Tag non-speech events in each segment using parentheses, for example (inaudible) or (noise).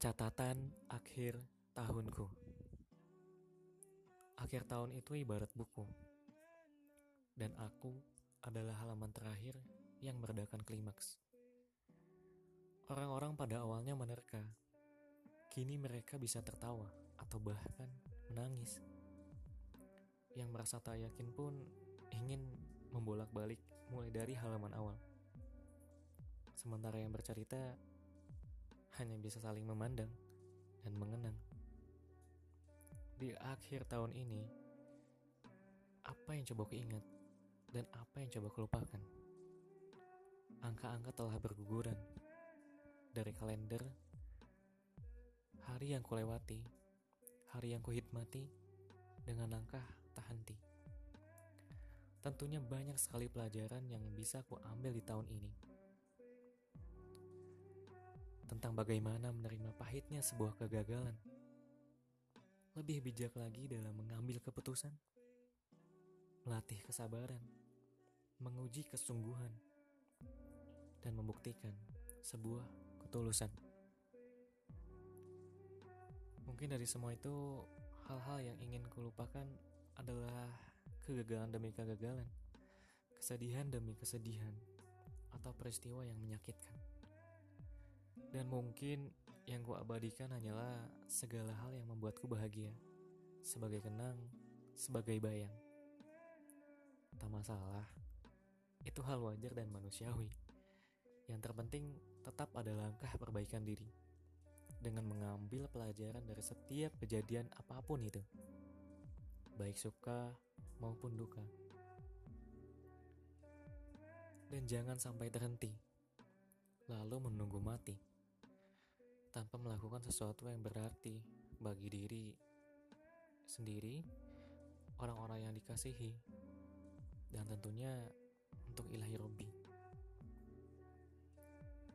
Catatan akhir tahunku. Akhir tahun itu ibarat buku. Dan aku adalah halaman terakhir yang meredakan klimaks. Orang-orang pada awalnya menerka. Kini mereka bisa tertawa atau bahkan menangis. Yang merasa tak yakin pun ingin membolak-balik mulai dari halaman awal. Sementara yang bercerita hanya bisa saling memandang dan mengenang. Di akhir tahun ini, apa yang coba ingat dan apa yang coba lupakan? Angka-angka telah berguguran dari kalender, hari yang kulewati, hari yang kuhidmati dengan langkah tak henti. Tentunya banyak sekali pelajaran yang bisa ku ambil di tahun ini tentang bagaimana menerima pahitnya sebuah kegagalan. Lebih bijak lagi dalam mengambil keputusan, melatih kesabaran, menguji kesungguhan, dan membuktikan sebuah ketulusan. Mungkin dari semua itu, hal-hal yang ingin kulupakan adalah kegagalan demi kegagalan, kesedihan demi kesedihan, atau peristiwa yang menyakitkan. Dan mungkin yang ku abadikan hanyalah segala hal yang membuatku bahagia. Sebagai kenang, sebagai bayang. Tak masalah, itu hal wajar dan manusiawi. Yang terpenting tetap ada langkah perbaikan diri. Dengan mengambil pelajaran dari setiap kejadian apa pun itu. Baik suka maupun duka. Dan jangan sampai terhenti. Lalu menunggu mati tanpa melakukan sesuatu yang berarti bagi diri sendiri, orang-orang yang dikasihi, dan tentunya untuk ilahi Robi.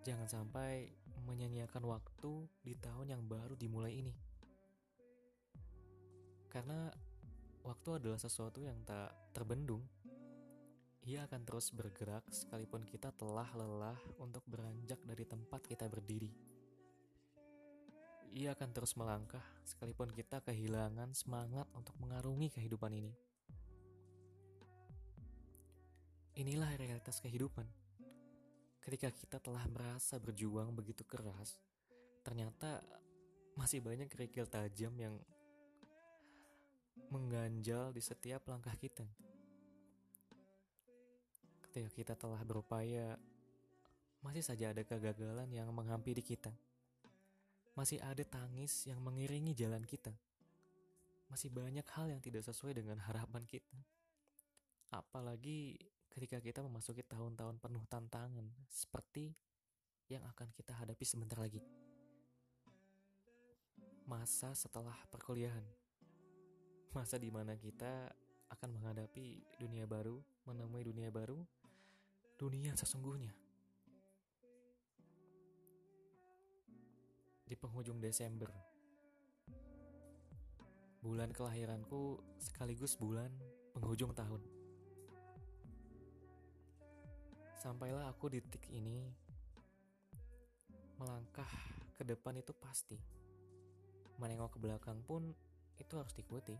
Jangan sampai menyanyiakan waktu di tahun yang baru dimulai ini. Karena waktu adalah sesuatu yang tak terbendung. Ia akan terus bergerak sekalipun kita telah lelah untuk beranjak dari tempat kita berdiri ia akan terus melangkah sekalipun kita kehilangan semangat untuk mengarungi kehidupan ini. Inilah realitas kehidupan. Ketika kita telah merasa berjuang begitu keras, ternyata masih banyak kerikil tajam yang mengganjal di setiap langkah kita. Ketika kita telah berupaya, masih saja ada kegagalan yang menghampiri kita masih ada tangis yang mengiringi jalan kita. Masih banyak hal yang tidak sesuai dengan harapan kita. Apalagi ketika kita memasuki tahun-tahun penuh tantangan seperti yang akan kita hadapi sebentar lagi. Masa setelah perkuliahan. Masa di mana kita akan menghadapi dunia baru, menemui dunia baru, dunia sesungguhnya. Di penghujung Desember. Bulan kelahiranku sekaligus bulan penghujung tahun. Sampailah aku di titik ini melangkah ke depan itu pasti. Menengok ke belakang pun itu harus diikuti.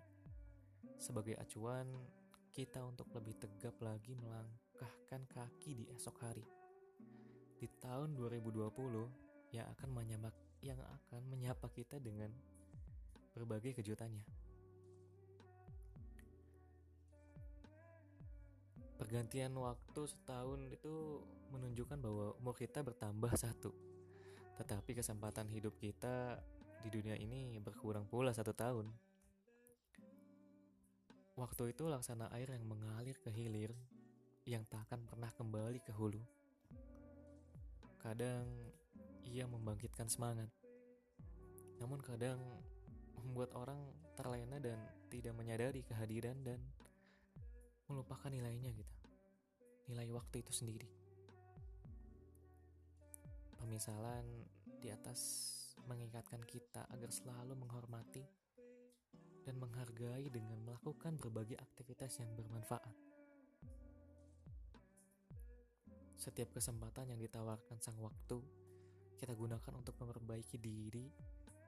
Sebagai acuan kita untuk lebih tegap lagi melangkahkan kaki di esok hari. Di tahun 2020 yang akan menyamak yang akan menyapa kita dengan berbagai kejutannya. Pergantian waktu setahun itu menunjukkan bahwa umur kita bertambah (laughs) satu. Tetapi kesempatan hidup kita di dunia ini berkurang pula satu tahun. Waktu itu laksana air yang mengalir ke hilir yang tak akan pernah kembali ke hulu. Kadang ia membangkitkan semangat. Namun kadang membuat orang terlena dan tidak menyadari kehadiran dan melupakan nilainya gitu. Nilai waktu itu sendiri. Pemisalan di atas mengikatkan kita agar selalu menghormati dan menghargai dengan melakukan berbagai aktivitas yang bermanfaat. Setiap kesempatan yang ditawarkan sang waktu kita gunakan untuk memperbaiki diri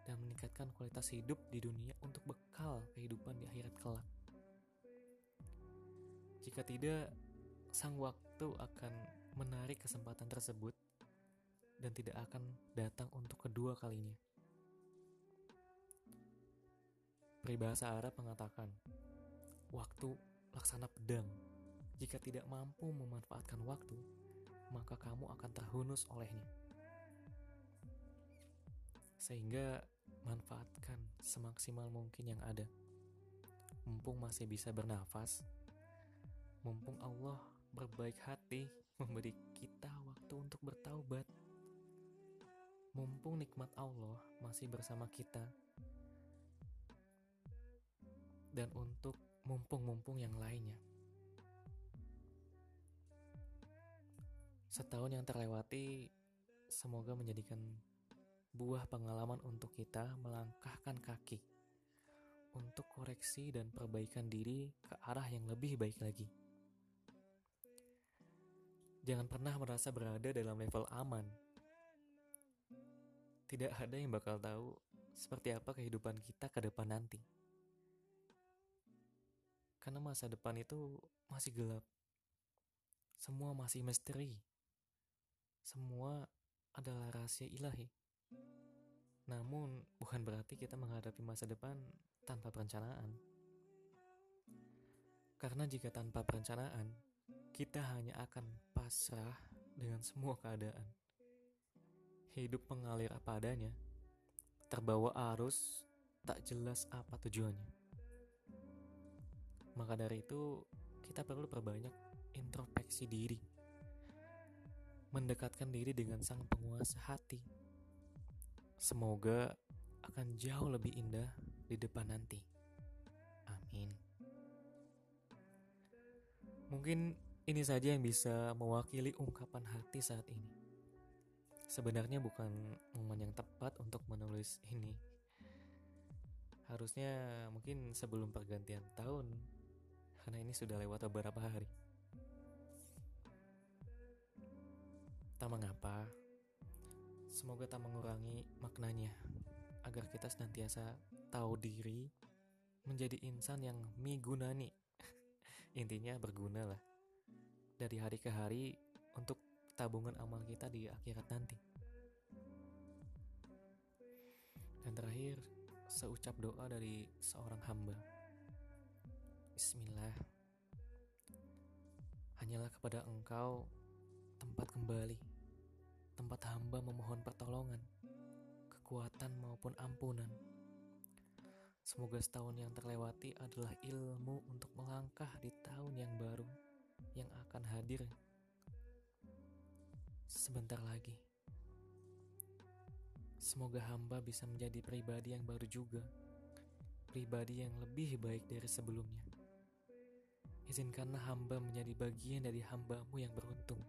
dan meningkatkan kualitas hidup di dunia untuk bekal kehidupan di akhirat kelak. Jika tidak, sang waktu akan menarik kesempatan tersebut dan tidak akan datang untuk kedua kalinya. Peribahasa Arab mengatakan, waktu laksana pedang. Jika tidak mampu memanfaatkan waktu, maka kamu akan terhunus olehnya. Sehingga manfaatkan semaksimal mungkin yang ada. Mumpung masih bisa bernafas, mumpung Allah berbaik hati memberi kita waktu untuk bertaubat. Mumpung nikmat Allah masih bersama kita. Dan untuk mumpung-mumpung yang lainnya. Setahun yang terlewati semoga menjadikan buah pengalaman untuk kita melangkahkan kaki untuk koreksi dan perbaikan diri ke arah yang lebih baik lagi. Jangan pernah merasa berada dalam level aman. Tidak ada yang bakal tahu seperti apa kehidupan kita ke depan nanti. Karena masa depan itu masih gelap. Semua masih misteri. Semua adalah rahasia ilahi. Namun, bukan berarti kita menghadapi masa depan tanpa perencanaan. Karena jika tanpa perencanaan, kita hanya akan pasrah dengan semua keadaan. Hidup mengalir apa adanya, terbawa arus, tak jelas apa tujuannya. Maka dari itu, kita perlu perbanyak introspeksi diri. Mendekatkan diri dengan sang penguasa hati. Semoga akan jauh lebih indah di depan nanti. Amin. Mungkin ini saja yang bisa mewakili ungkapan hati saat ini. Sebenarnya bukan momen yang tepat untuk menulis ini. Harusnya mungkin sebelum pergantian tahun karena ini sudah lewat beberapa hari. Tak mengapa, semoga tak mengurangi maknanya, agar kita senantiasa tahu diri, menjadi insan yang migunani. (laughs) Intinya berguna lah. Dari hari ke hari untuk tabungan amal kita di akhirat nanti. Dan terakhir, seucap doa dari seorang hamba. Bismillah. Hanyalah kepada engkau tempat kembali, tempat hamba memohon pertolongan, kekuatan maupun ampunan. Semoga setahun yang terlewati adalah ilmu untuk melangkah di tahun yang baru yang akan hadir sebentar lagi. Semoga hamba bisa menjadi pribadi yang baru juga, pribadi yang lebih baik dari sebelumnya. Izinkanlah hamba menjadi bagian dari hambamu yang beruntung.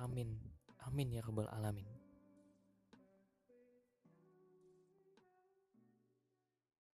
Amin. Amin ya Rabbal Alamin.